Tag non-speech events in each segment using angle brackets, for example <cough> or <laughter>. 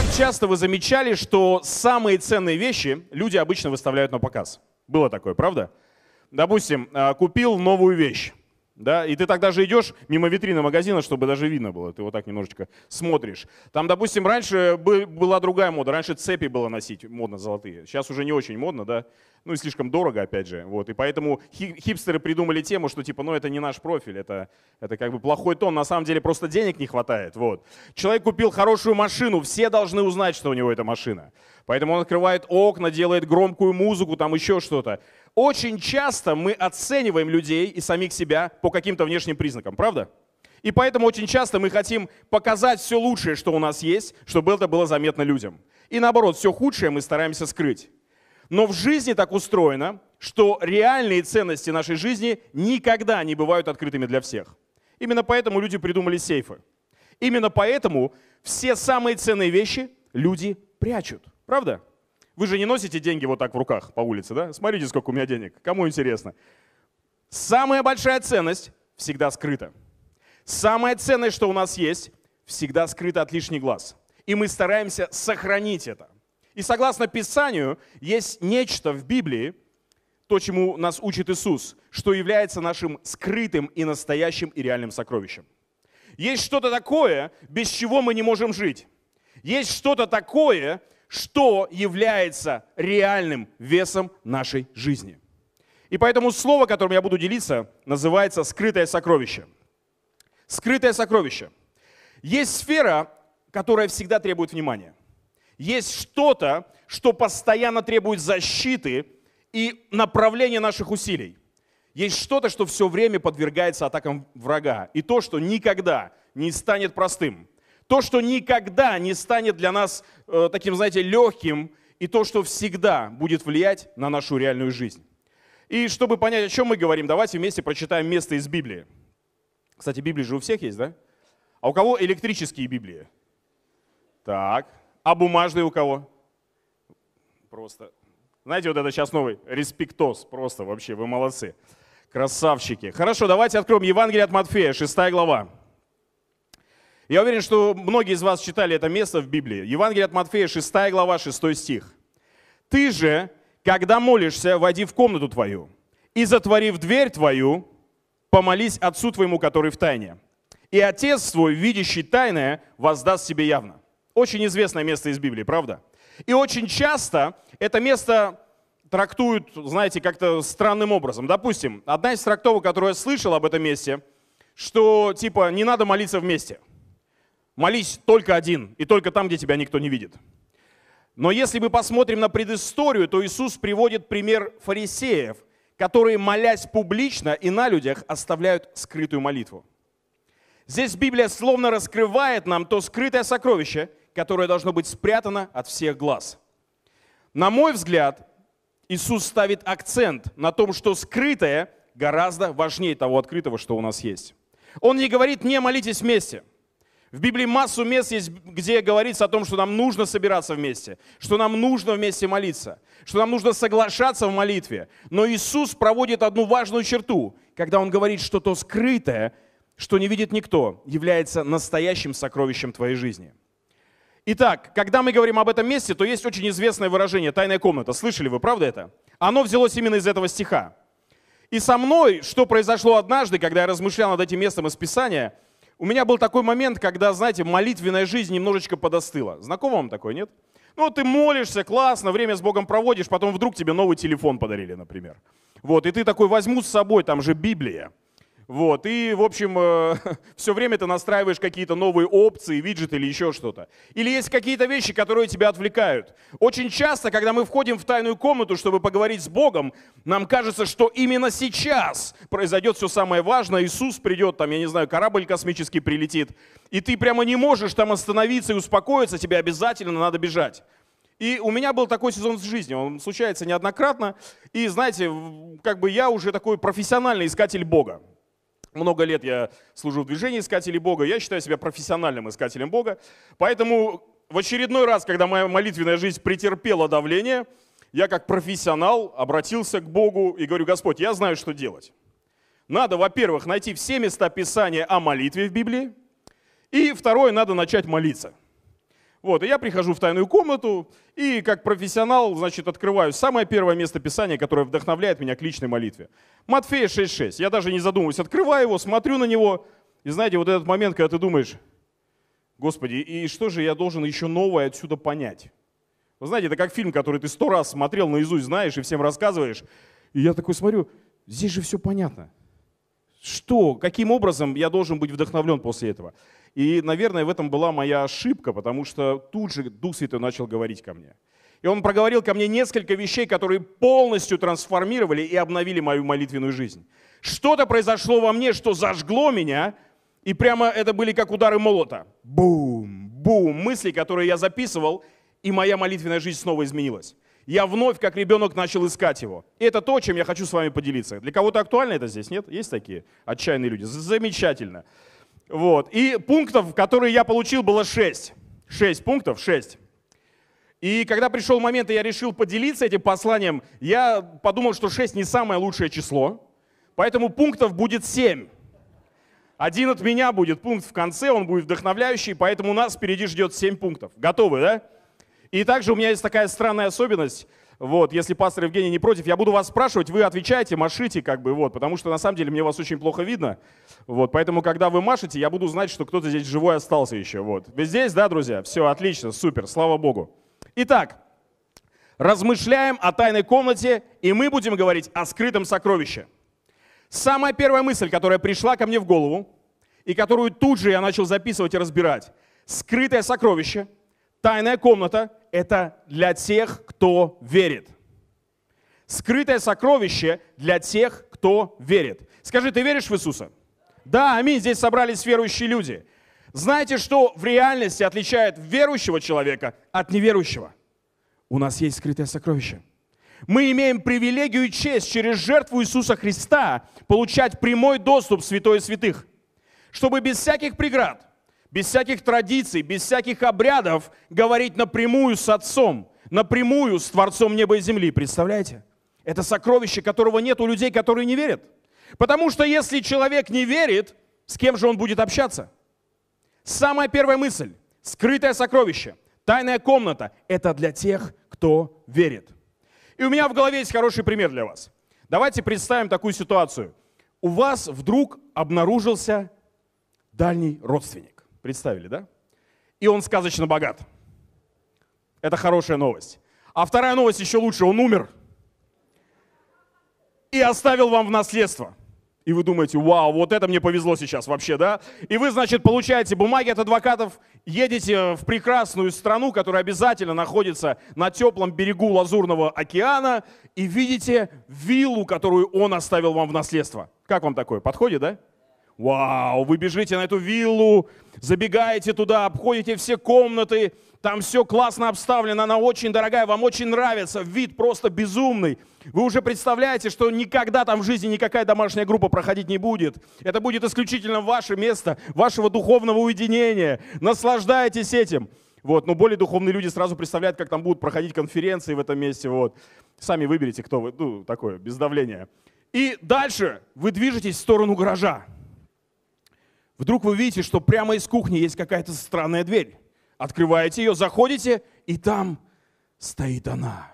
Как часто вы замечали, что самые ценные вещи люди обычно выставляют на показ? Было такое, правда? Допустим, а, купил новую вещь. Да, и ты тогда же идешь мимо витрины магазина, чтобы даже видно было. Ты вот так немножечко смотришь. Там, допустим, раньше была другая мода. Раньше цепи было носить модно золотые. Сейчас уже не очень модно, да ну и слишком дорого, опять же. Вот. И поэтому хипстеры придумали тему, что типа, ну это не наш профиль, это, это как бы плохой тон, на самом деле просто денег не хватает. Вот. Человек купил хорошую машину, все должны узнать, что у него эта машина. Поэтому он открывает окна, делает громкую музыку, там еще что-то. Очень часто мы оцениваем людей и самих себя по каким-то внешним признакам, правда? И поэтому очень часто мы хотим показать все лучшее, что у нас есть, чтобы это было заметно людям. И наоборот, все худшее мы стараемся скрыть. Но в жизни так устроено, что реальные ценности нашей жизни никогда не бывают открытыми для всех. Именно поэтому люди придумали сейфы. Именно поэтому все самые ценные вещи люди прячут. Правда? Вы же не носите деньги вот так в руках по улице, да? Смотрите, сколько у меня денег. Кому интересно? Самая большая ценность всегда скрыта. Самая ценность, что у нас есть, всегда скрыта от лишних глаз. И мы стараемся сохранить это. И согласно Писанию, есть нечто в Библии, то, чему нас учит Иисус, что является нашим скрытым и настоящим и реальным сокровищем. Есть что-то такое, без чего мы не можем жить. Есть что-то такое, что является реальным весом нашей жизни. И поэтому слово, которым я буду делиться, называется «скрытое сокровище». Скрытое сокровище. Есть сфера, которая всегда требует внимания есть что-то, что постоянно требует защиты и направления наших усилий. Есть что-то, что все время подвергается атакам врага. И то, что никогда не станет простым. То, что никогда не станет для нас э, таким, знаете, легким. И то, что всегда будет влиять на нашу реальную жизнь. И чтобы понять, о чем мы говорим, давайте вместе прочитаем место из Библии. Кстати, Библии же у всех есть, да? А у кого электрические Библии? Так, а бумажный у кого? Просто. Знаете, вот это сейчас новый респектос. Просто вообще, вы молодцы. Красавчики. Хорошо, давайте откроем Евангелие от Матфея, 6 глава. Я уверен, что многие из вас читали это место в Библии. Евангелие от Матфея, 6 глава, 6 стих. «Ты же, когда молишься, войди в комнату твою, и, затворив дверь твою, помолись Отцу твоему, который в тайне. И Отец твой, видящий тайное, воздаст себе явно». Очень известное место из Библии, правда? И очень часто это место трактуют, знаете, как-то странным образом. Допустим, одна из трактовок, которую я слышал об этом месте, что типа не надо молиться вместе. Молись только один, и только там, где тебя никто не видит. Но если мы посмотрим на предысторию, то Иисус приводит пример фарисеев, которые, молясь публично и на людях, оставляют скрытую молитву. Здесь Библия словно раскрывает нам то скрытое сокровище, которое должно быть спрятано от всех глаз. На мой взгляд, Иисус ставит акцент на том, что скрытое гораздо важнее того открытого, что у нас есть. Он не говорит «не молитесь вместе». В Библии массу мест есть, где говорится о том, что нам нужно собираться вместе, что нам нужно вместе молиться, что нам нужно соглашаться в молитве. Но Иисус проводит одну важную черту, когда Он говорит, что то скрытое, что не видит никто, является настоящим сокровищем твоей жизни – Итак, когда мы говорим об этом месте, то есть очень известное выражение «тайная комната». Слышали вы, правда это? Оно взялось именно из этого стиха. И со мной, что произошло однажды, когда я размышлял над этим местом из Писания, у меня был такой момент, когда, знаете, молитвенная жизнь немножечко подостыла. Знакомо вам такое, нет? Ну, ты молишься, классно, время с Богом проводишь, потом вдруг тебе новый телефон подарили, например. Вот, и ты такой возьму с собой, там же Библия. Вот, и, в общем, э, <laughs> все время ты настраиваешь какие-то новые опции, виджеты или еще что-то. Или есть какие-то вещи, которые тебя отвлекают. Очень часто, когда мы входим в тайную комнату, чтобы поговорить с Богом, нам кажется, что именно сейчас произойдет все самое важное. Иисус придет, там, я не знаю, корабль космический прилетит. И ты прямо не можешь там остановиться и успокоиться, тебе обязательно надо бежать. И у меня был такой сезон в жизни, он случается неоднократно. И знаете, как бы я уже такой профессиональный искатель Бога. Много лет я служу в движении искателей Бога, я считаю себя профессиональным искателем Бога. Поэтому в очередной раз, когда моя молитвенная жизнь претерпела давление, я как профессионал обратился к Богу и говорю, Господь, я знаю, что делать. Надо, во-первых, найти все места Писания о молитве в Библии, и второе, надо начать молиться. Вот, и я прихожу в тайную комнату, и как профессионал, значит, открываю самое первое место Писания, которое вдохновляет меня к личной молитве. Матфея 6.6. Я даже не задумываюсь, открываю его, смотрю на него, и знаете, вот этот момент, когда ты думаешь, Господи, и что же я должен еще новое отсюда понять? Вы знаете, это как фильм, который ты сто раз смотрел наизусть, знаешь, и всем рассказываешь. И я такой смотрю, здесь же все понятно. Что, каким образом я должен быть вдохновлен после этого? И, наверное, в этом была моя ошибка, потому что тут же Дух Святой начал говорить ко мне. И он проговорил ко мне несколько вещей, которые полностью трансформировали и обновили мою молитвенную жизнь. Что-то произошло во мне, что зажгло меня, и прямо это были как удары молота. Бум, бум, мысли, которые я записывал, и моя молитвенная жизнь снова изменилась. Я вновь, как ребенок, начал искать его. И это то, чем я хочу с вами поделиться. Для кого-то актуально это здесь, нет? Есть такие отчаянные люди? Замечательно. Вот. И пунктов, которые я получил, было шесть. Шесть пунктов, шесть. И когда пришел момент, и я решил поделиться этим посланием, я подумал, что шесть не самое лучшее число, поэтому пунктов будет семь. Один от меня будет пункт в конце, он будет вдохновляющий, поэтому у нас впереди ждет семь пунктов. Готовы, да? И также у меня есть такая странная особенность. Вот, если пастор Евгений не против, я буду вас спрашивать, вы отвечаете, машите, как бы, вот, потому что на самом деле мне вас очень плохо видно. Вот, поэтому, когда вы машете, я буду знать, что кто-то здесь живой остался еще. Вот. Вы здесь, да, друзья? Все, отлично, супер, слава Богу. Итак, размышляем о тайной комнате, и мы будем говорить о скрытом сокровище. Самая первая мысль, которая пришла ко мне в голову, и которую тут же я начал записывать и разбирать. Скрытое сокровище, тайная комната – это для тех, кто верит. Скрытое сокровище для тех, кто верит. Скажи, ты веришь в Иисуса? Да, аминь, здесь собрались верующие люди. Знаете, что в реальности отличает верующего человека от неверующего? У нас есть скрытое сокровище. Мы имеем привилегию и честь через жертву Иисуса Христа получать прямой доступ в святое святых, чтобы без всяких преград без всяких традиций, без всяких обрядов говорить напрямую с Отцом, напрямую с Творцом неба и земли. Представляете? Это сокровище, которого нет у людей, которые не верят. Потому что если человек не верит, с кем же он будет общаться? Самая первая мысль. Скрытое сокровище, тайная комната – это для тех, кто верит. И у меня в голове есть хороший пример для вас. Давайте представим такую ситуацию. У вас вдруг обнаружился дальний родственник. Представили, да? И он сказочно богат. Это хорошая новость. А вторая новость еще лучше. Он умер. И оставил вам в наследство. И вы думаете, вау, вот это мне повезло сейчас вообще, да? И вы, значит, получаете бумаги от адвокатов, едете в прекрасную страну, которая обязательно находится на теплом берегу Лазурного океана, и видите виллу, которую он оставил вам в наследство. Как вам такое? Подходит, да? Вау, вы бежите на эту виллу, забегаете туда, обходите все комнаты, там все классно обставлено, она очень дорогая, вам очень нравится, вид просто безумный. Вы уже представляете, что никогда там в жизни никакая домашняя группа проходить не будет. Это будет исключительно ваше место, вашего духовного уединения. Наслаждайтесь этим. Вот, но более духовные люди сразу представляют, как там будут проходить конференции в этом месте. Вот. Сами выберите, кто вы. Ну, такое, без давления. И дальше вы движетесь в сторону гаража. Вдруг вы видите, что прямо из кухни есть какая-то странная дверь. Открываете ее, заходите, и там стоит она.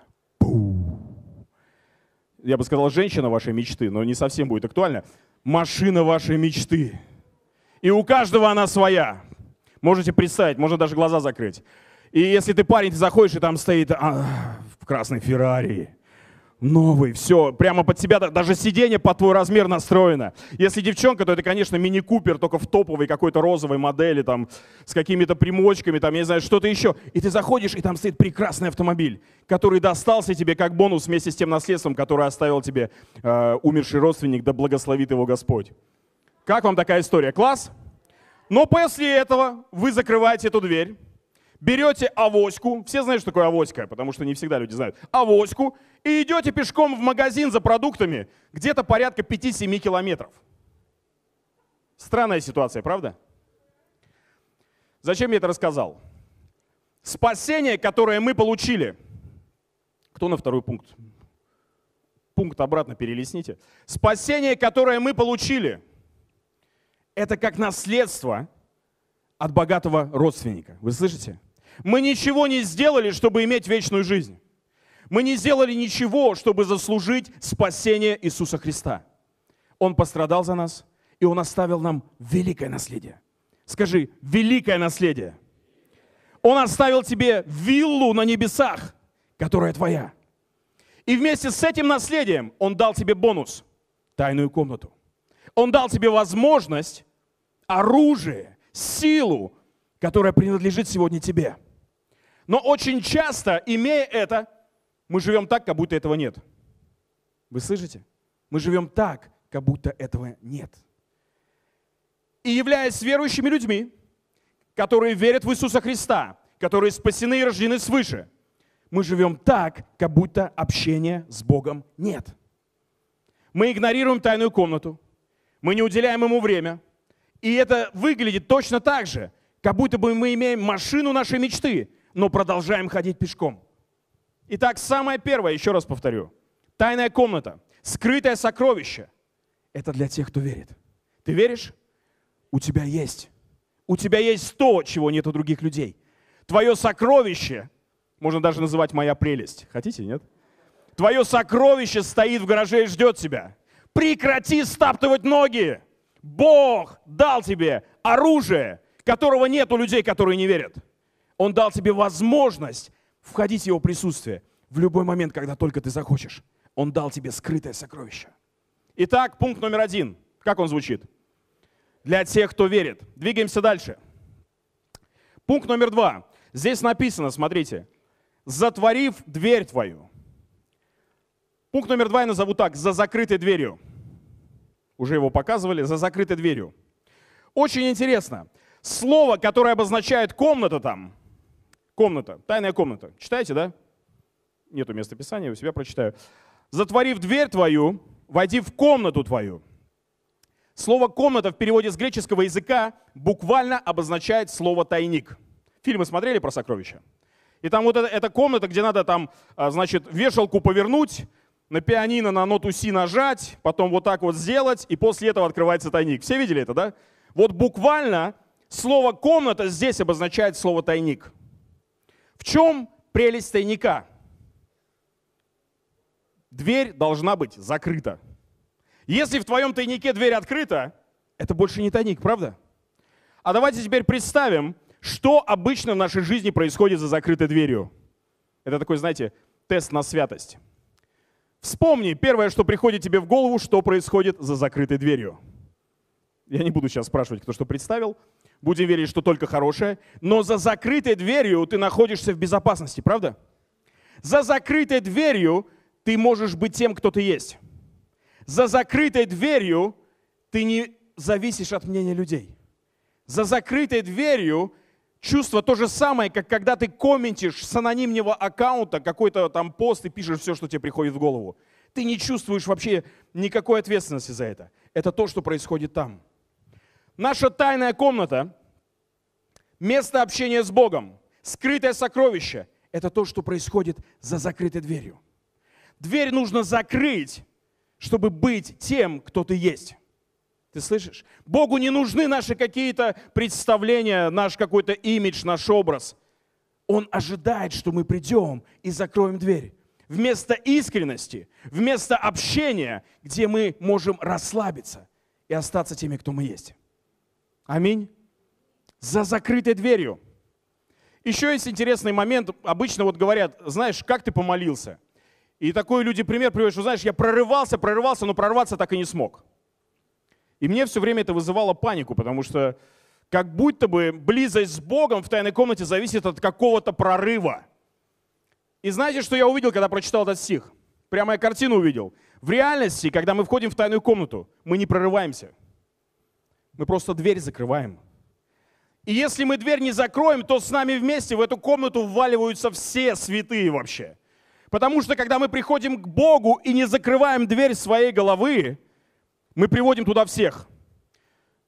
Я бы сказал, женщина вашей мечты, но не совсем будет актуально. Машина вашей мечты. И у каждого она своя. Можете представить, можно даже глаза закрыть. И если ты парень, ты заходишь, и там стоит а, в красной Феррари новый, все, прямо под себя, даже сиденье под твой размер настроено. Если девчонка, то это, конечно, мини-купер, только в топовой какой-то розовой модели, там, с какими-то примочками, там, я не знаю, что-то еще. И ты заходишь, и там стоит прекрасный автомобиль, который достался тебе как бонус вместе с тем наследством, которое оставил тебе э, умерший родственник, да благословит его Господь. Как вам такая история? Класс? Но после этого вы закрываете эту дверь, берете авоську, все знают, что такое авоська, потому что не всегда люди знают, авоську, и идете пешком в магазин за продуктами где-то порядка 5-7 километров. Странная ситуация, правда? Зачем я это рассказал? Спасение, которое мы получили. Кто на второй пункт? Пункт обратно перелесните. Спасение, которое мы получили, это как наследство от богатого родственника. Вы слышите? Мы ничего не сделали, чтобы иметь вечную жизнь. Мы не сделали ничего, чтобы заслужить спасение Иисуса Христа. Он пострадал за нас, и Он оставил нам великое наследие. Скажи, великое наследие. Он оставил тебе виллу на небесах, которая твоя. И вместе с этим наследием Он дал тебе бонус, тайную комнату. Он дал тебе возможность, оружие, силу, которая принадлежит сегодня тебе. Но очень часто, имея это, мы живем так, как будто этого нет. Вы слышите? Мы живем так, как будто этого нет. И являясь верующими людьми, которые верят в Иисуса Христа, которые спасены и рождены свыше, мы живем так, как будто общения с Богом нет. Мы игнорируем тайную комнату, мы не уделяем ему время, и это выглядит точно так же, как будто бы мы имеем машину нашей мечты, но продолжаем ходить пешком. Итак, самое первое, еще раз повторю, тайная комната, скрытое сокровище, это для тех, кто верит. Ты веришь? У тебя есть. У тебя есть то, чего нет у других людей. Твое сокровище, можно даже называть моя прелесть. Хотите, нет? Твое сокровище стоит в гараже и ждет тебя. Прекрати стаптывать ноги. Бог дал тебе оружие, которого нет у людей, которые не верят. Он дал тебе возможность входить в Его присутствие в любой момент, когда только ты захочешь. Он дал тебе скрытое сокровище. Итак, пункт номер один. Как он звучит? Для тех, кто верит. Двигаемся дальше. Пункт номер два. Здесь написано, смотрите, затворив дверь твою. Пункт номер два я назову так, за закрытой дверью. Уже его показывали, за закрытой дверью. Очень интересно. Слово, которое обозначает комната там, комната, тайная комната. Читаете, да? Нету места писания, у себя прочитаю. Затворив дверь твою, войди в комнату твою. Слово «комната» в переводе с греческого языка буквально обозначает слово «тайник». Фильмы смотрели про сокровища? И там вот эта, эта комната, где надо там, а, значит, вешалку повернуть, на пианино на ноту си нажать, потом вот так вот сделать, и после этого открывается тайник. Все видели это, да? Вот буквально слово «комната» здесь обозначает слово «тайник». В чем прелесть тайника? Дверь должна быть закрыта. Если в твоем тайнике дверь открыта, это больше не тайник, правда? А давайте теперь представим, что обычно в нашей жизни происходит за закрытой дверью. Это такой, знаете, тест на святость. Вспомни, первое, что приходит тебе в голову, что происходит за закрытой дверью. Я не буду сейчас спрашивать, кто что представил. Будем верить, что только хорошее. Но за закрытой дверью ты находишься в безопасности, правда? За закрытой дверью ты можешь быть тем, кто ты есть. За закрытой дверью ты не зависишь от мнения людей. За закрытой дверью чувство то же самое, как когда ты комментишь с анонимного аккаунта какой-то там пост и пишешь все, что тебе приходит в голову. Ты не чувствуешь вообще никакой ответственности за это. Это то, что происходит там. Наша тайная комната, место общения с Богом, скрытое сокровище – это то, что происходит за закрытой дверью. Дверь нужно закрыть, чтобы быть тем, кто ты есть. Ты слышишь? Богу не нужны наши какие-то представления, наш какой-то имидж, наш образ. Он ожидает, что мы придем и закроем дверь. Вместо искренности, вместо общения, где мы можем расслабиться и остаться теми, кто мы есть. Аминь. За закрытой дверью. Еще есть интересный момент. Обычно вот говорят, знаешь, как ты помолился? И такой люди пример приводят, что, знаешь, я прорывался, прорывался, но прорваться так и не смог. И мне все время это вызывало панику, потому что как будто бы близость с Богом в тайной комнате зависит от какого-то прорыва. И знаете, что я увидел, когда прочитал этот стих? Прямо я картину увидел. В реальности, когда мы входим в тайную комнату, мы не прорываемся. Мы просто дверь закрываем. И если мы дверь не закроем, то с нами вместе в эту комнату вваливаются все святые вообще. Потому что когда мы приходим к Богу и не закрываем дверь своей головы, мы приводим туда всех.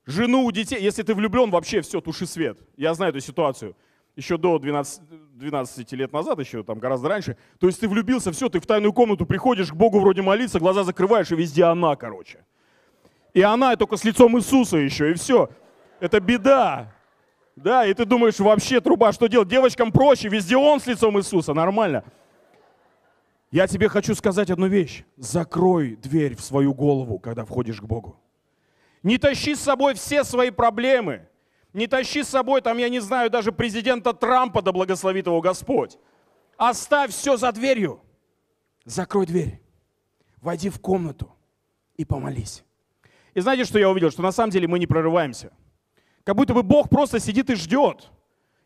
Жену, детей. Если ты влюблен, вообще все, туши свет. Я знаю эту ситуацию. Еще до 12, 12 лет назад, еще там гораздо раньше. То есть ты влюбился, все, ты в тайную комнату приходишь к Богу вроде молиться, глаза закрываешь, и везде она, короче. И она только с лицом Иисуса еще, и все. Это беда. Да, и ты думаешь, вообще труба, что делать? Девочкам проще, везде он с лицом Иисуса, нормально. Я тебе хочу сказать одну вещь. Закрой дверь в свою голову, когда входишь к Богу. Не тащи с собой все свои проблемы. Не тащи с собой, там, я не знаю, даже президента Трампа, да благословит его Господь. Оставь все за дверью. Закрой дверь. Войди в комнату и помолись. И знаете, что я увидел? Что на самом деле мы не прорываемся. Как будто бы Бог просто сидит и ждет.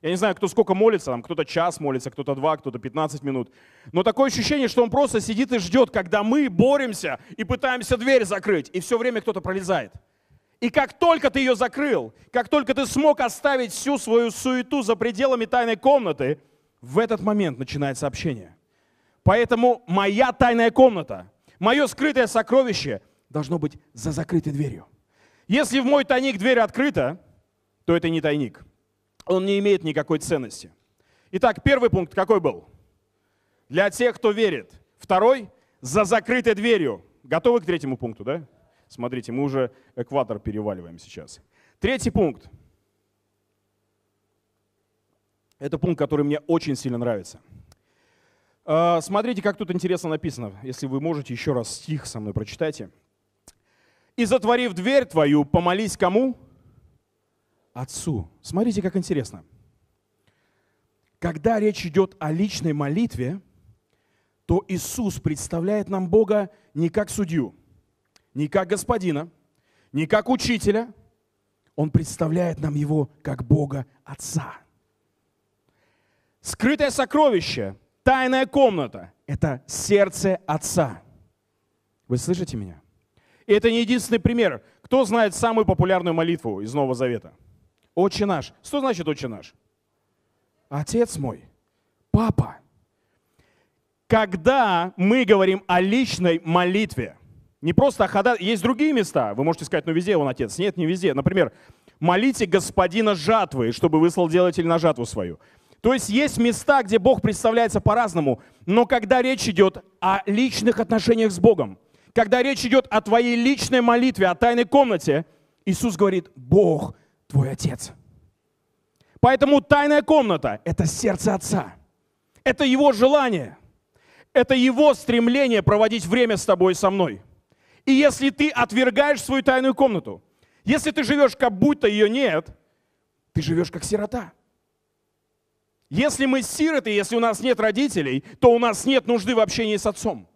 Я не знаю, кто сколько молится, там кто-то час молится, кто-то два, кто-то 15 минут. Но такое ощущение, что он просто сидит и ждет, когда мы боремся и пытаемся дверь закрыть, и все время кто-то пролезает. И как только ты ее закрыл, как только ты смог оставить всю свою суету за пределами тайной комнаты, в этот момент начинается общение. Поэтому моя тайная комната, мое скрытое сокровище должно быть за закрытой дверью. Если в мой тайник дверь открыта, то это не тайник. Он не имеет никакой ценности. Итак, первый пункт какой был? Для тех, кто верит. Второй – за закрытой дверью. Готовы к третьему пункту, да? Смотрите, мы уже экватор переваливаем сейчас. Третий пункт. Это пункт, который мне очень сильно нравится. А, смотрите, как тут интересно написано. Если вы можете, еще раз стих со мной прочитайте. «И затворив дверь твою, помолись кому?» Отцу. Смотрите, как интересно. Когда речь идет о личной молитве, то Иисус представляет нам Бога не как судью, не как господина, не как учителя. Он представляет нам Его как Бога Отца. Скрытое сокровище, тайная комната – это сердце Отца. Вы слышите меня? И это не единственный пример. Кто знает самую популярную молитву из Нового Завета? Отче наш. Что значит Отче наш? Отец мой, папа. Когда мы говорим о личной молитве, не просто о хода, есть другие места. Вы можете сказать, ну везде он отец. Нет, не везде. Например, молите господина жатвы, чтобы выслал делатель на жатву свою. То есть есть места, где Бог представляется по-разному, но когда речь идет о личных отношениях с Богом, когда речь идет о твоей личной молитве, о тайной комнате, Иисус говорит, Бог твой Отец. Поэтому тайная комната – это сердце Отца. Это Его желание. Это Его стремление проводить время с тобой и со мной. И если ты отвергаешь свою тайную комнату, если ты живешь, как будто ее нет, ты живешь как сирота. Если мы сироты, если у нас нет родителей, то у нас нет нужды в общении с отцом.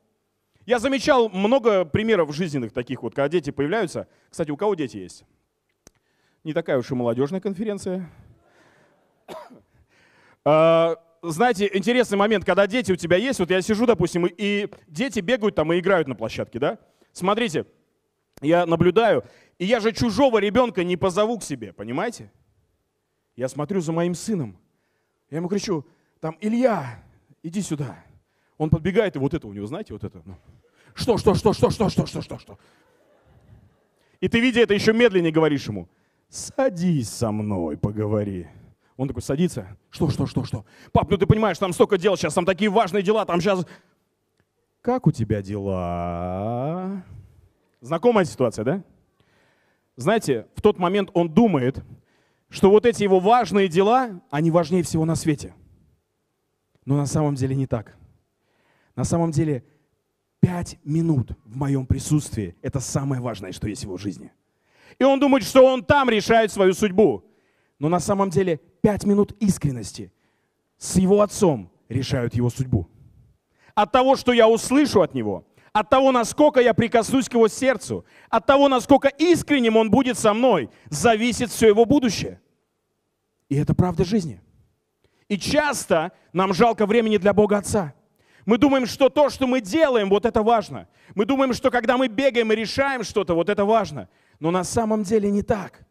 Я замечал много примеров жизненных таких вот, когда дети появляются. Кстати, у кого дети есть? не такая уж и молодежная конференция. А, знаете, интересный момент, когда дети у тебя есть, вот я сижу, допустим, и дети бегают там и играют на площадке, да? Смотрите, я наблюдаю, и я же чужого ребенка не позову к себе, понимаете? Я смотрю за моим сыном, я ему кричу, там, Илья, иди сюда. Он подбегает, и вот это у него, знаете, вот это. Ну. Что, что, что, что, что, что, что, что, что? И ты, видя это, еще медленнее говоришь ему, садись со мной, поговори. Он такой садится. Что, что, что, что? Пап, ну ты понимаешь, там столько дел сейчас, там такие важные дела, там сейчас... Как у тебя дела? Знакомая ситуация, да? Знаете, в тот момент он думает, что вот эти его важные дела, они важнее всего на свете. Но на самом деле не так. На самом деле пять минут в моем присутствии – это самое важное, что есть в его жизни – и он думает, что он там решает свою судьбу. Но на самом деле пять минут искренности с его отцом решают его судьбу. От того, что я услышу от него, от того, насколько я прикоснусь к его сердцу, от того, насколько искренним он будет со мной, зависит все его будущее. И это правда жизни. И часто нам жалко времени для Бога Отца. Мы думаем, что то, что мы делаем, вот это важно. Мы думаем, что когда мы бегаем и решаем что-то, вот это важно. Но на самом деле не так.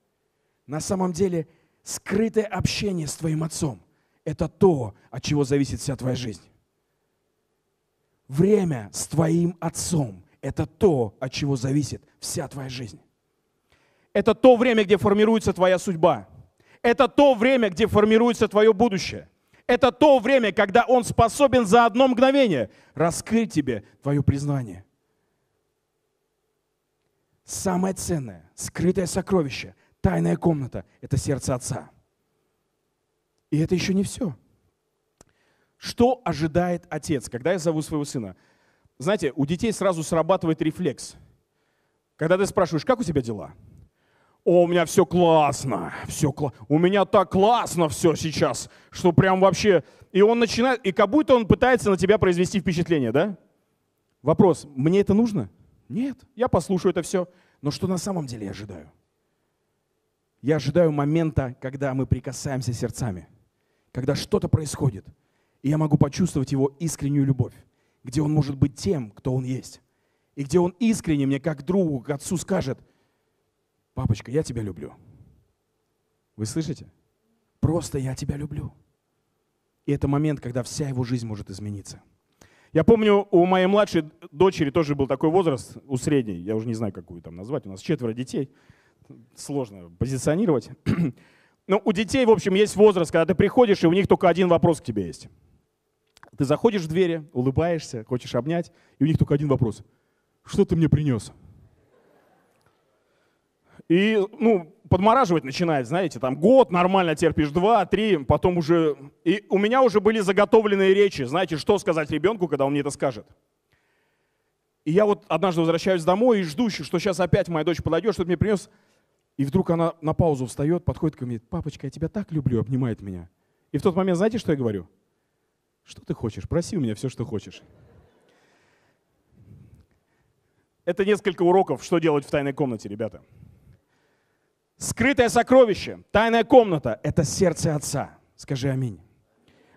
На самом деле скрытое общение с твоим отцом – это то, от чего зависит вся твоя жизнь. Время с твоим отцом – это то, от чего зависит вся твоя жизнь. Это то время, где формируется твоя судьба. Это то время, где формируется твое будущее. Это то время, когда Он способен за одно мгновение раскрыть тебе твое признание – Самое ценное, скрытое сокровище, тайная комната – это сердце Отца. И это еще не все. Что ожидает отец, когда я зову своего сына? Знаете, у детей сразу срабатывает рефлекс. Когда ты спрашиваешь, как у тебя дела? О, у меня все классно, все кла... у меня так классно все сейчас, что прям вообще... И он начинает, и как будто он пытается на тебя произвести впечатление, да? Вопрос, мне это нужно? Нет, я послушаю это все. Но что на самом деле я ожидаю? Я ожидаю момента, когда мы прикасаемся сердцами, когда что-то происходит, и я могу почувствовать его искреннюю любовь, где он может быть тем, кто он есть, и где он искренне мне, как другу, как отцу скажет, папочка, я тебя люблю. Вы слышите? Просто я тебя люблю. И это момент, когда вся его жизнь может измениться. Я помню, у моей младшей дочери тоже был такой возраст, у средней, я уже не знаю, какую там назвать, у нас четверо детей – сложно позиционировать. <clears throat> Но у детей, в общем, есть возраст, когда ты приходишь, и у них только один вопрос к тебе есть. Ты заходишь в двери, улыбаешься, хочешь обнять, и у них только один вопрос. Что ты мне принес? И, ну, подмораживать начинает, знаете, там год нормально терпишь, два, три, потом уже... И у меня уже были заготовленные речи, знаете, что сказать ребенку, когда он мне это скажет. И я вот однажды возвращаюсь домой и жду, что сейчас опять моя дочь подойдет, что-то мне принес. И вдруг она на паузу встает, подходит ко мне, папочка, я тебя так люблю, обнимает меня. И в тот момент, знаете, что я говорю? Что ты хочешь? Проси у меня все, что хочешь. Это несколько уроков, что делать в тайной комнате, ребята. Скрытое сокровище, тайная комната – это сердце Отца. Скажи аминь.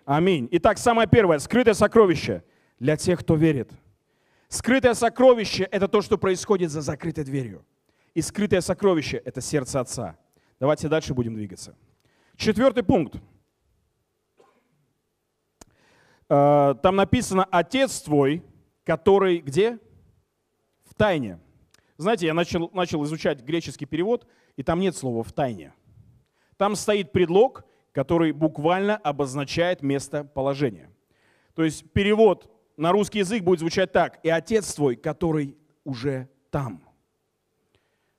Аминь. Итак, самое первое, скрытое сокровище для тех, кто верит. Скрытое сокровище – это то, что происходит за закрытой дверью. И скрытое сокровище – это сердце Отца. Давайте дальше будем двигаться. Четвертый пункт. Э, там написано «Отец твой, который где?» В тайне. Знаете, я начал, начал изучать греческий перевод, и там нет слова «в тайне». Там стоит предлог, который буквально обозначает местоположение. То есть перевод на русский язык будет звучать так. «И отец твой, который уже там».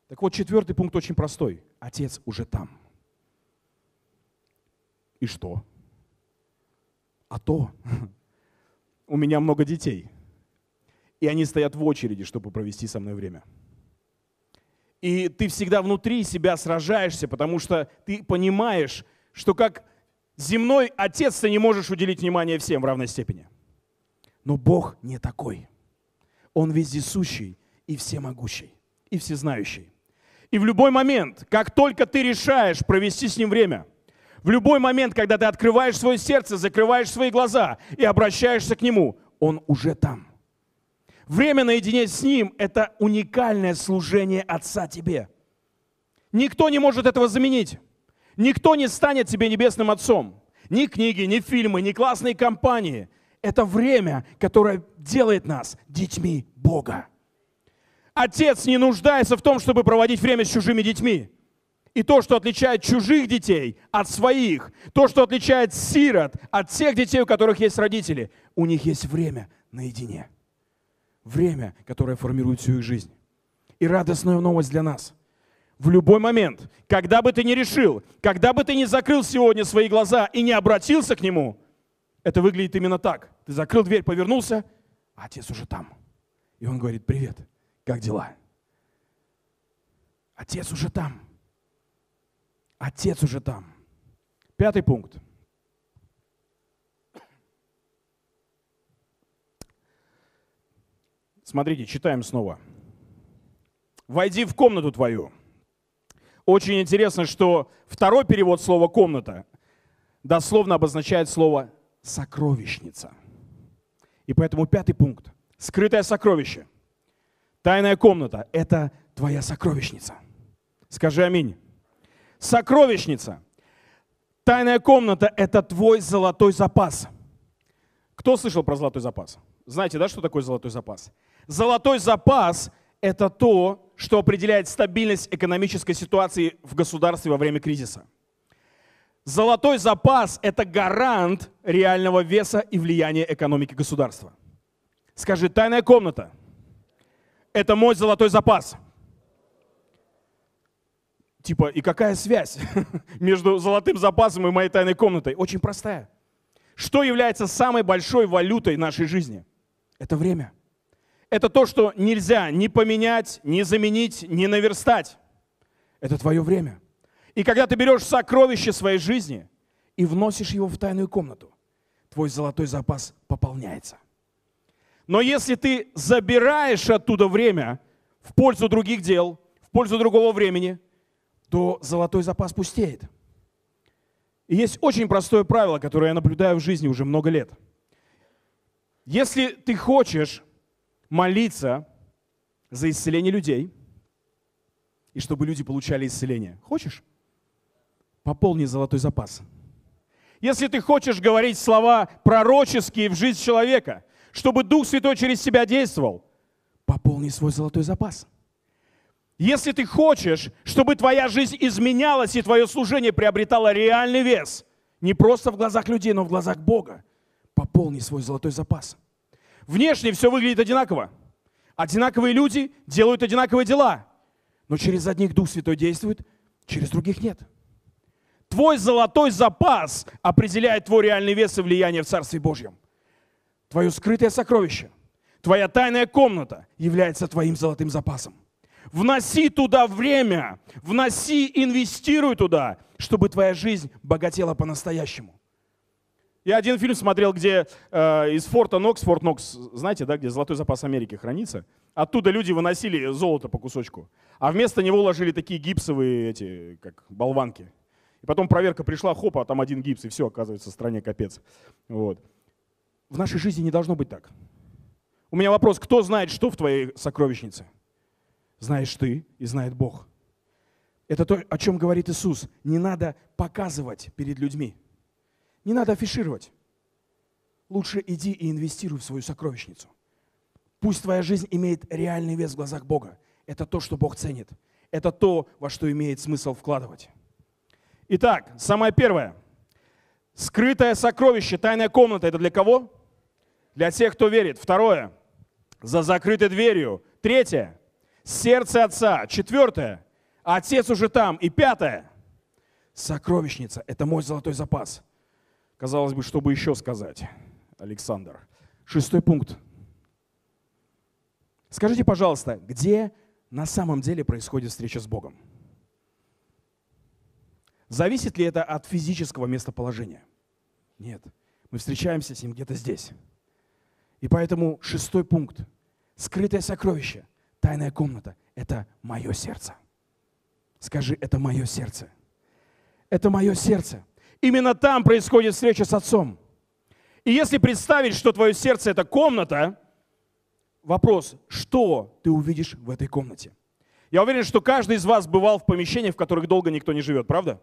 Так вот, четвертый пункт очень простой. Отец уже там. И что? А то, <laughs> у меня много детей. И они стоят в очереди, чтобы провести со мной время. И ты всегда внутри себя сражаешься, потому что ты понимаешь, что как земной отец ты не можешь уделить внимание всем в равной степени. Но Бог не такой. Он вездесущий и всемогущий, и всезнающий. И в любой момент, как только ты решаешь провести с ним время, в любой момент, когда ты открываешь свое сердце, закрываешь свои глаза и обращаешься к нему, он уже там. Время наедине с ним – это уникальное служение Отца тебе. Никто не может этого заменить. Никто не станет тебе небесным отцом. Ни книги, ни фильмы, ни классные компании. Это время, которое делает нас детьми Бога. Отец не нуждается в том, чтобы проводить время с чужими детьми. И то, что отличает чужих детей от своих, то, что отличает сирот от тех детей, у которых есть родители, у них есть время наедине. Время, которое формирует всю их жизнь. И радостная новость для нас. В любой момент, когда бы ты ни решил, когда бы ты ни закрыл сегодня свои глаза и не обратился к нему, это выглядит именно так. Ты закрыл дверь, повернулся, а отец уже там. И он говорит, привет, как дела? Отец уже там. Отец уже там. Пятый пункт. Смотрите, читаем снова. «Войди в комнату твою». Очень интересно, что второй перевод слова «комната» дословно обозначает слово «сокровищница». И поэтому пятый пункт – скрытое сокровище. Тайная комната – это твоя сокровищница. Скажи аминь. Сокровищница. Тайная комната – это твой золотой запас. Кто слышал про золотой запас? Знаете, да, что такое золотой запас? Золотой запас – это то, что определяет стабильность экономической ситуации в государстве во время кризиса. Золотой запас – это гарант реального веса и влияния экономики государства. Скажи, тайная комната – это мой золотой запас. Типа, и какая связь <laughs> между золотым запасом и моей тайной комнатой? Очень простая. Что является самой большой валютой нашей жизни? Это время. Это то, что нельзя ни поменять, ни заменить, ни наверстать. Это твое время. И когда ты берешь сокровище своей жизни и вносишь его в тайную комнату, твой золотой запас пополняется. Но если ты забираешь оттуда время в пользу других дел, в пользу другого времени, то золотой запас пустеет. И есть очень простое правило, которое я наблюдаю в жизни уже много лет. Если ты хочешь молиться за исцеление людей, и чтобы люди получали исцеление, хочешь? Пополни золотой запас. Если ты хочешь говорить слова пророческие в жизнь человека, чтобы Дух Святой через себя действовал, пополни свой золотой запас. Если ты хочешь, чтобы твоя жизнь изменялась и твое служение приобретало реальный вес, не просто в глазах людей, но в глазах Бога, пополни свой золотой запас. Внешне все выглядит одинаково. Одинаковые люди делают одинаковые дела. Но через одних Дух Святой действует, через других нет. Твой золотой запас определяет твой реальный вес и влияние в Царстве Божьем. Твое скрытое сокровище, твоя тайная комната является твоим золотым запасом. Вноси туда время, вноси, инвестируй туда, чтобы твоя жизнь богатела по-настоящему. Я один фильм смотрел, где э, из форта Нокс, Форт Нокс, знаете, да, где золотой запас Америки хранится, оттуда люди выносили золото по кусочку, а вместо него ложили такие гипсовые эти, как болванки. И потом проверка пришла, хоп, а там один гипс, и все, оказывается, в стране капец. Вот. В нашей жизни не должно быть так. У меня вопрос, кто знает, что в твоей сокровищнице? Знаешь ты и знает Бог. Это то, о чем говорит Иисус. Не надо показывать перед людьми. Не надо афишировать. Лучше иди и инвестируй в свою сокровищницу. Пусть твоя жизнь имеет реальный вес в глазах Бога. Это то, что Бог ценит. Это то, во что имеет смысл вкладывать. Итак, самое первое. Скрытое сокровище, тайная комната. Это для кого? Для тех, кто верит. Второе. За закрытой дверью. Третье. Сердце Отца. Четвертое. Отец уже там. И пятое. Сокровищница. Это мой золотой запас. Казалось бы, что бы еще сказать, Александр. Шестой пункт. Скажите, пожалуйста, где на самом деле происходит встреча с Богом? Зависит ли это от физического местоположения? Нет. Мы встречаемся с ним где-то здесь. И поэтому шестой пункт. Скрытое сокровище, тайная комната – это мое сердце. Скажи, это мое сердце. Это мое сердце. Именно там происходит встреча с Отцом. И если представить, что твое сердце – это комната, вопрос, что ты увидишь в этой комнате? Я уверен, что каждый из вас бывал в помещениях, в которых долго никто не живет, правда?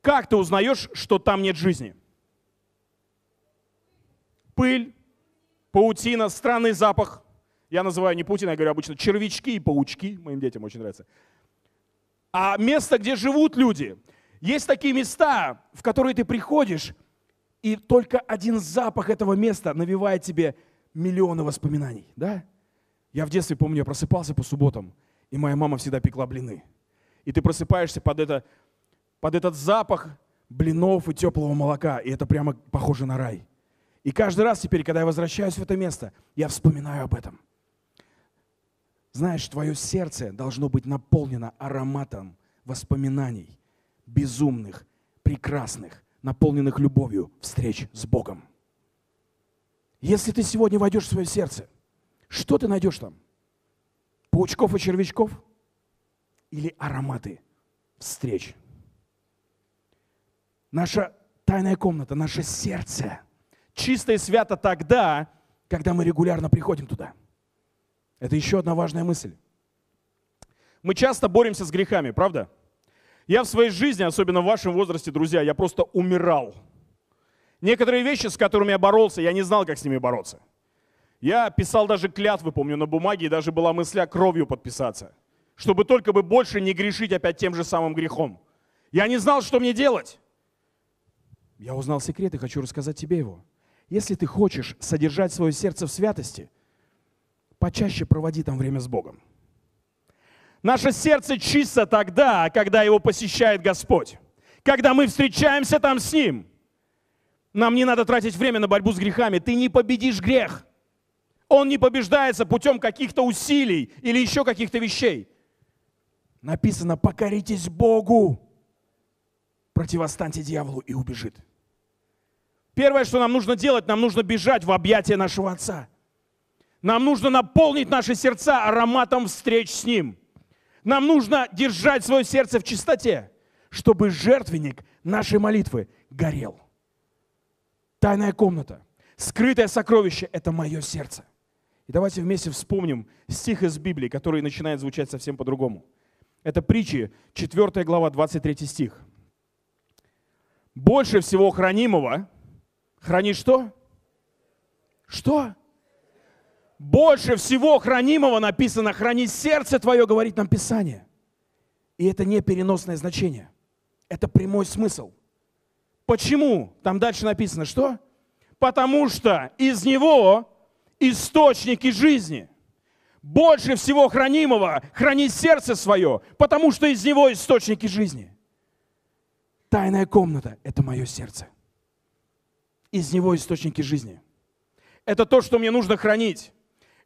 Как ты узнаешь, что там нет жизни? Пыль, паутина, странный запах. Я называю не паутина, я говорю обычно червячки и паучки. Моим детям очень нравится. А место, где живут люди. Есть такие места, в которые ты приходишь, и только один запах этого места навевает тебе миллионы воспоминаний. Да? Я в детстве помню, я просыпался по субботам, и моя мама всегда пекла блины. И ты просыпаешься под это под этот запах блинов и теплого молока, и это прямо похоже на рай. И каждый раз теперь, когда я возвращаюсь в это место, я вспоминаю об этом. Знаешь, твое сердце должно быть наполнено ароматом воспоминаний, безумных, прекрасных, наполненных любовью встреч с Богом. Если ты сегодня войдешь в свое сердце, что ты найдешь там? Паучков и червячков? Или ароматы встреч наша тайная комната, наше сердце. Чисто и свято тогда, когда мы регулярно приходим туда. Это еще одна важная мысль. Мы часто боремся с грехами, правда? Я в своей жизни, особенно в вашем возрасте, друзья, я просто умирал. Некоторые вещи, с которыми я боролся, я не знал, как с ними бороться. Я писал даже клятвы, помню, на бумаге, и даже была мысля кровью подписаться, чтобы только бы больше не грешить опять тем же самым грехом. Я не знал, что мне делать. Я узнал секрет и хочу рассказать тебе его. Если ты хочешь содержать свое сердце в святости, почаще проводи там время с Богом. Наше сердце чисто тогда, когда его посещает Господь. Когда мы встречаемся там с Ним. Нам не надо тратить время на борьбу с грехами. Ты не победишь грех. Он не побеждается путем каких-то усилий или еще каких-то вещей. Написано, покоритесь Богу, противостаньте дьяволу и убежит. Первое, что нам нужно делать, нам нужно бежать в объятия нашего Отца. Нам нужно наполнить наши сердца ароматом встреч с Ним. Нам нужно держать свое сердце в чистоте, чтобы жертвенник нашей молитвы горел. Тайная комната, скрытое сокровище – это мое сердце. И давайте вместе вспомним стих из Библии, который начинает звучать совсем по-другому. Это притчи, 4 глава, 23 стих. Больше всего хранимого храни что? Что? Больше всего хранимого написано, храни сердце твое, говорит нам Писание. И это не переносное значение. Это прямой смысл. Почему? Там дальше написано, что? Потому что из него источники жизни. Больше всего хранимого храни сердце свое, потому что из него источники жизни. Тайная комната – это мое сердце. Из него источники жизни. Это то, что мне нужно хранить.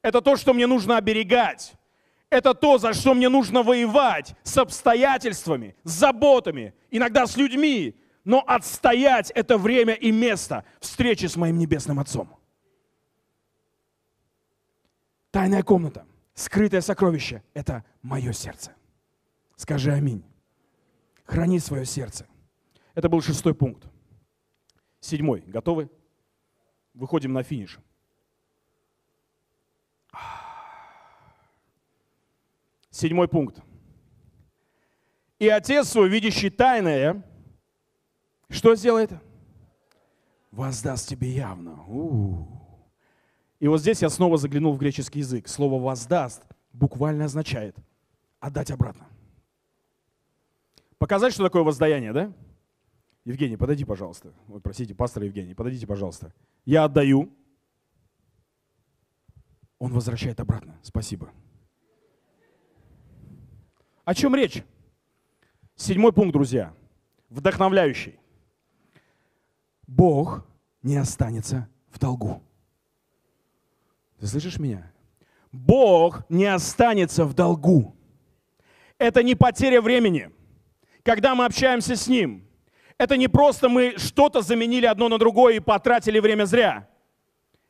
Это то, что мне нужно оберегать. Это то, за что мне нужно воевать с обстоятельствами, с заботами, иногда с людьми. Но отстоять это время и место встречи с моим Небесным Отцом. Тайная комната, скрытое сокровище – это мое сердце. Скажи аминь. Храни свое сердце. Это был шестой пункт. Седьмой. Готовы? Выходим на финиш. Седьмой пункт. И Отец свой, видящий тайное, что сделает? Воздаст тебе явно. У-у-у. И вот здесь я снова заглянул в греческий язык. Слово «воздаст» буквально означает «отдать обратно». Показать, что такое воздаяние, да? Евгений, подойди, пожалуйста. Ой, простите, пастор Евгений, подойдите, пожалуйста. Я отдаю. Он возвращает обратно. Спасибо. О чем речь? Седьмой пункт, друзья. Вдохновляющий. Бог не останется в долгу. Ты слышишь меня? Бог не останется в долгу. Это не потеря времени. Когда мы общаемся с Ним, это не просто мы что-то заменили одно на другое и потратили время зря.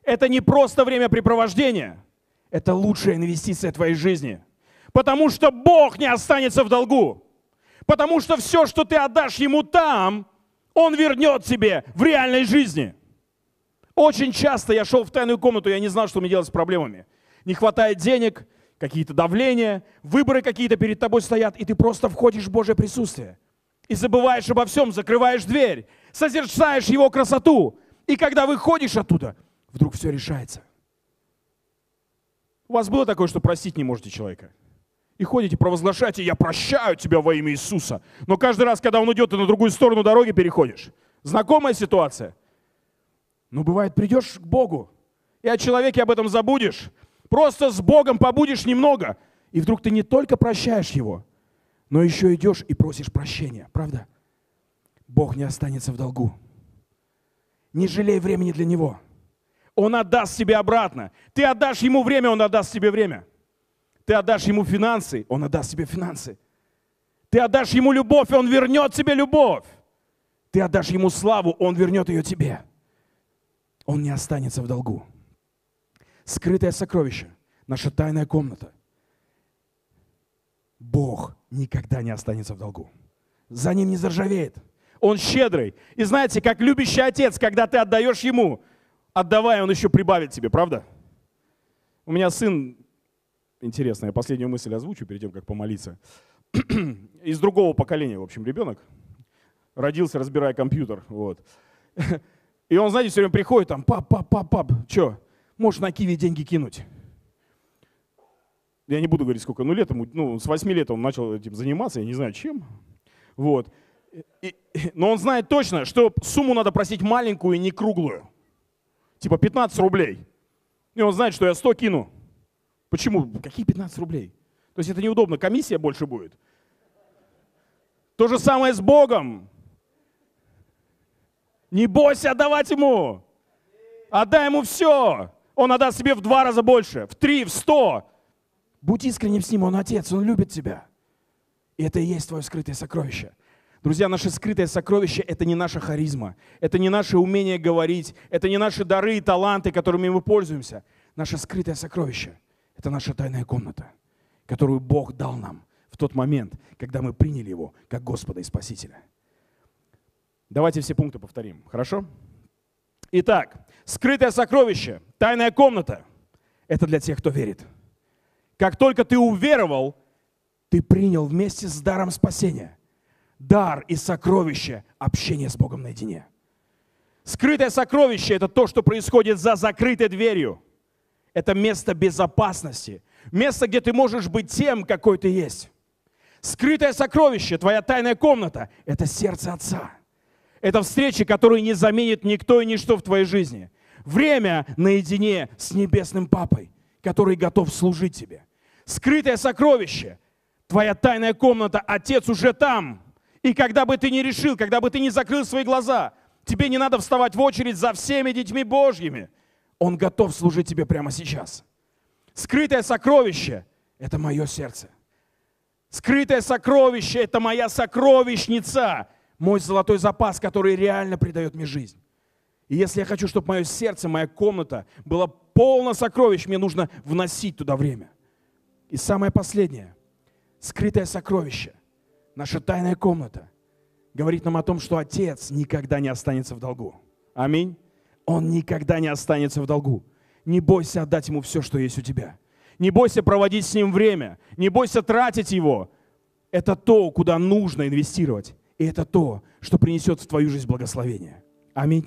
Это не просто времяпрепровождение. Это лучшая инвестиция твоей жизни. Потому что Бог не останется в долгу. Потому что все, что ты отдашь Ему там, Он вернет тебе в реальной жизни. Очень часто я шел в тайную комнату, я не знал, что мне делать с проблемами. Не хватает денег, какие-то давления, выборы какие-то перед тобой стоят, и ты просто входишь в Божье присутствие. И забываешь обо всем, закрываешь дверь, созерцаешь Его красоту. И когда выходишь оттуда, вдруг все решается. У вас было такое, что простить не можете человека? И ходите, провозглашаете, я прощаю тебя во имя Иисуса. Но каждый раз, когда он идет, ты на другую сторону дороги переходишь. Знакомая ситуация? Но бывает, придешь к Богу, и о человеке об этом забудешь. Просто с Богом побудешь немного, и вдруг ты не только прощаешь его, но еще идешь и просишь прощения, правда? Бог не останется в долгу. Не жалей времени для Него. Он отдаст тебе обратно. Ты отдашь Ему время, Он отдаст тебе время. Ты отдашь Ему финансы, Он отдаст тебе финансы. Ты отдашь Ему любовь, Он вернет тебе любовь. Ты отдашь Ему славу, Он вернет ее тебе он не останется в долгу. Скрытое сокровище, наша тайная комната. Бог никогда не останется в долгу. За ним не заржавеет. Он щедрый. И знаете, как любящий отец, когда ты отдаешь ему, отдавая, он еще прибавит тебе, правда? У меня сын, интересно, я последнюю мысль озвучу перед тем, как помолиться. <clears throat> Из другого поколения, в общем, ребенок. Родился, разбирая компьютер. Вот. <laughs> И он, знаете, все время приходит там, пап, пап, пап, пап, что, можешь на Киви деньги кинуть? Я не буду говорить, сколько, ну, лет ему, ну, с 8 лет он начал этим заниматься, я не знаю чем. Вот. И, но он знает точно, что сумму надо просить маленькую и не круглую. Типа 15 рублей. И он знает, что я 100 кину. Почему? Какие 15 рублей? То есть это неудобно, комиссия больше будет. То же самое с Богом. Не бойся отдавать Ему. Отдай Ему все. Он отдаст себе в два раза больше, в три, в сто. Будь искренним с Ним, Он Отец, Он любит тебя. И это и есть твое скрытое сокровище. Друзья, наше скрытое сокровище – это не наша харизма, это не наше умение говорить, это не наши дары и таланты, которыми мы пользуемся. Наше скрытое сокровище – это наша тайная комната, которую Бог дал нам в тот момент, когда мы приняли Его как Господа и Спасителя. Давайте все пункты повторим, хорошо? Итак, скрытое сокровище, тайная комната – это для тех, кто верит. Как только ты уверовал, ты принял вместе с даром спасения дар и сокровище общения с Богом наедине. Скрытое сокровище – это то, что происходит за закрытой дверью. Это место безопасности, место, где ты можешь быть тем, какой ты есть. Скрытое сокровище, твоя тайная комната – это сердце Отца. Это встречи, которые не заменит никто и ничто в твоей жизни. Время наедине с Небесным Папой, который готов служить тебе. Скрытое сокровище, твоя тайная комната, Отец уже там. И когда бы ты не решил, когда бы ты не закрыл свои глаза, тебе не надо вставать в очередь за всеми детьми Божьими. Он готов служить тебе прямо сейчас. Скрытое сокровище – это мое сердце. Скрытое сокровище – это моя сокровищница, мой золотой запас, который реально придает мне жизнь. И если я хочу, чтобы мое сердце, моя комната была полна сокровищ, мне нужно вносить туда время. И самое последнее – скрытое сокровище наша тайная комната, говорит нам о том, что Отец никогда не останется в долгу. Аминь. Он никогда не останется в долгу. Не бойся отдать Ему все, что есть у тебя. Не бойся проводить с Ним время. Не бойся тратить его. Это то, куда нужно инвестировать. И это то, что принесет в твою жизнь благословение. Аминь.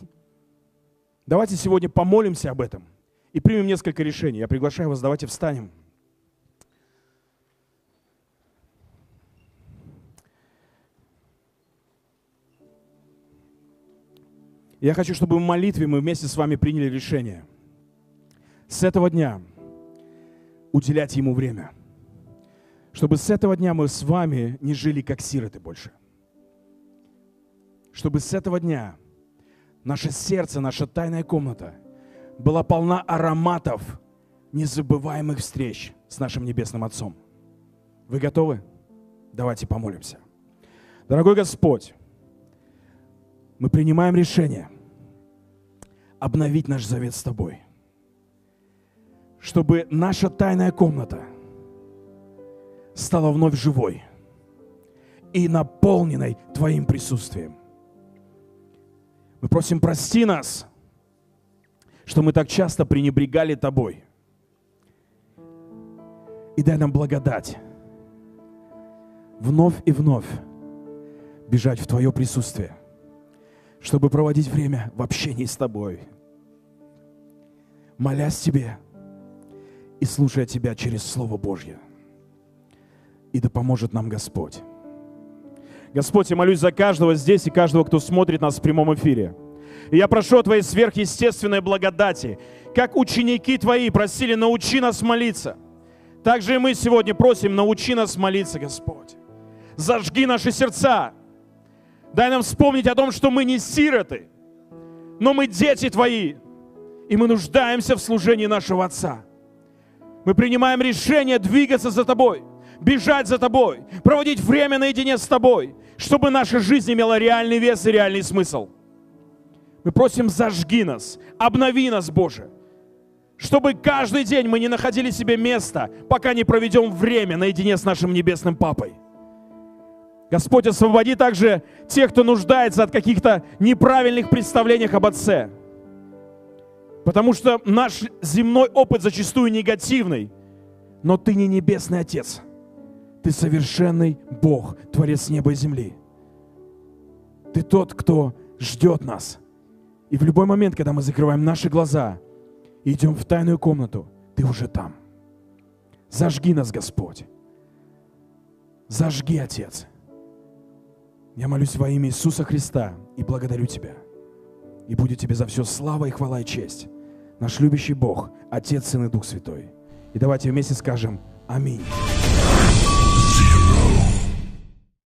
Давайте сегодня помолимся об этом и примем несколько решений. Я приглашаю вас, давайте встанем. Я хочу, чтобы в молитве мы вместе с вами приняли решение. С этого дня уделять Ему время. Чтобы с этого дня мы с вами не жили как сироты больше. Чтобы с этого дня наше сердце, наша тайная комната была полна ароматов незабываемых встреч с нашим Небесным Отцом. Вы готовы? Давайте помолимся. Дорогой Господь, мы принимаем решение обновить наш завет с Тобой. Чтобы наша тайная комната стала вновь живой и наполненной Твоим присутствием. Мы просим, прости нас, что мы так часто пренебрегали Тобой. И дай нам благодать вновь и вновь бежать в Твое присутствие, чтобы проводить время в общении с Тобой – молясь Тебе и слушая Тебя через Слово Божье. И да поможет нам Господь. Господь, я молюсь за каждого здесь и каждого, кто смотрит нас в прямом эфире. И я прошу о Твоей сверхъестественной благодати. Как ученики Твои просили, научи нас молиться. Так же и мы сегодня просим, научи нас молиться, Господь. Зажги наши сердца. Дай нам вспомнить о том, что мы не сироты, но мы дети Твои, и мы нуждаемся в служении нашего Отца. Мы принимаем решение двигаться за Тобой, бежать за Тобой, проводить время наедине с Тобой, чтобы наша жизнь имела реальный вес и реальный смысл. Мы просим, зажги нас, обнови нас, Боже, чтобы каждый день мы не находили себе места, пока не проведем время наедине с нашим Небесным Папой. Господь, освободи также тех, кто нуждается от каких-то неправильных представлений об Отце – Потому что наш земной опыт зачастую негативный. Но ты не небесный Отец. Ты совершенный Бог, Творец неба и земли. Ты тот, кто ждет нас. И в любой момент, когда мы закрываем наши глаза и идем в тайную комнату, ты уже там. Зажги нас, Господь. Зажги, Отец. Я молюсь во имя Иисуса Христа и благодарю Тебя. И будет Тебе за все слава и хвала и честь наш любящий Бог, Отец, Сын и Дух Святой. И давайте вместе скажем Аминь.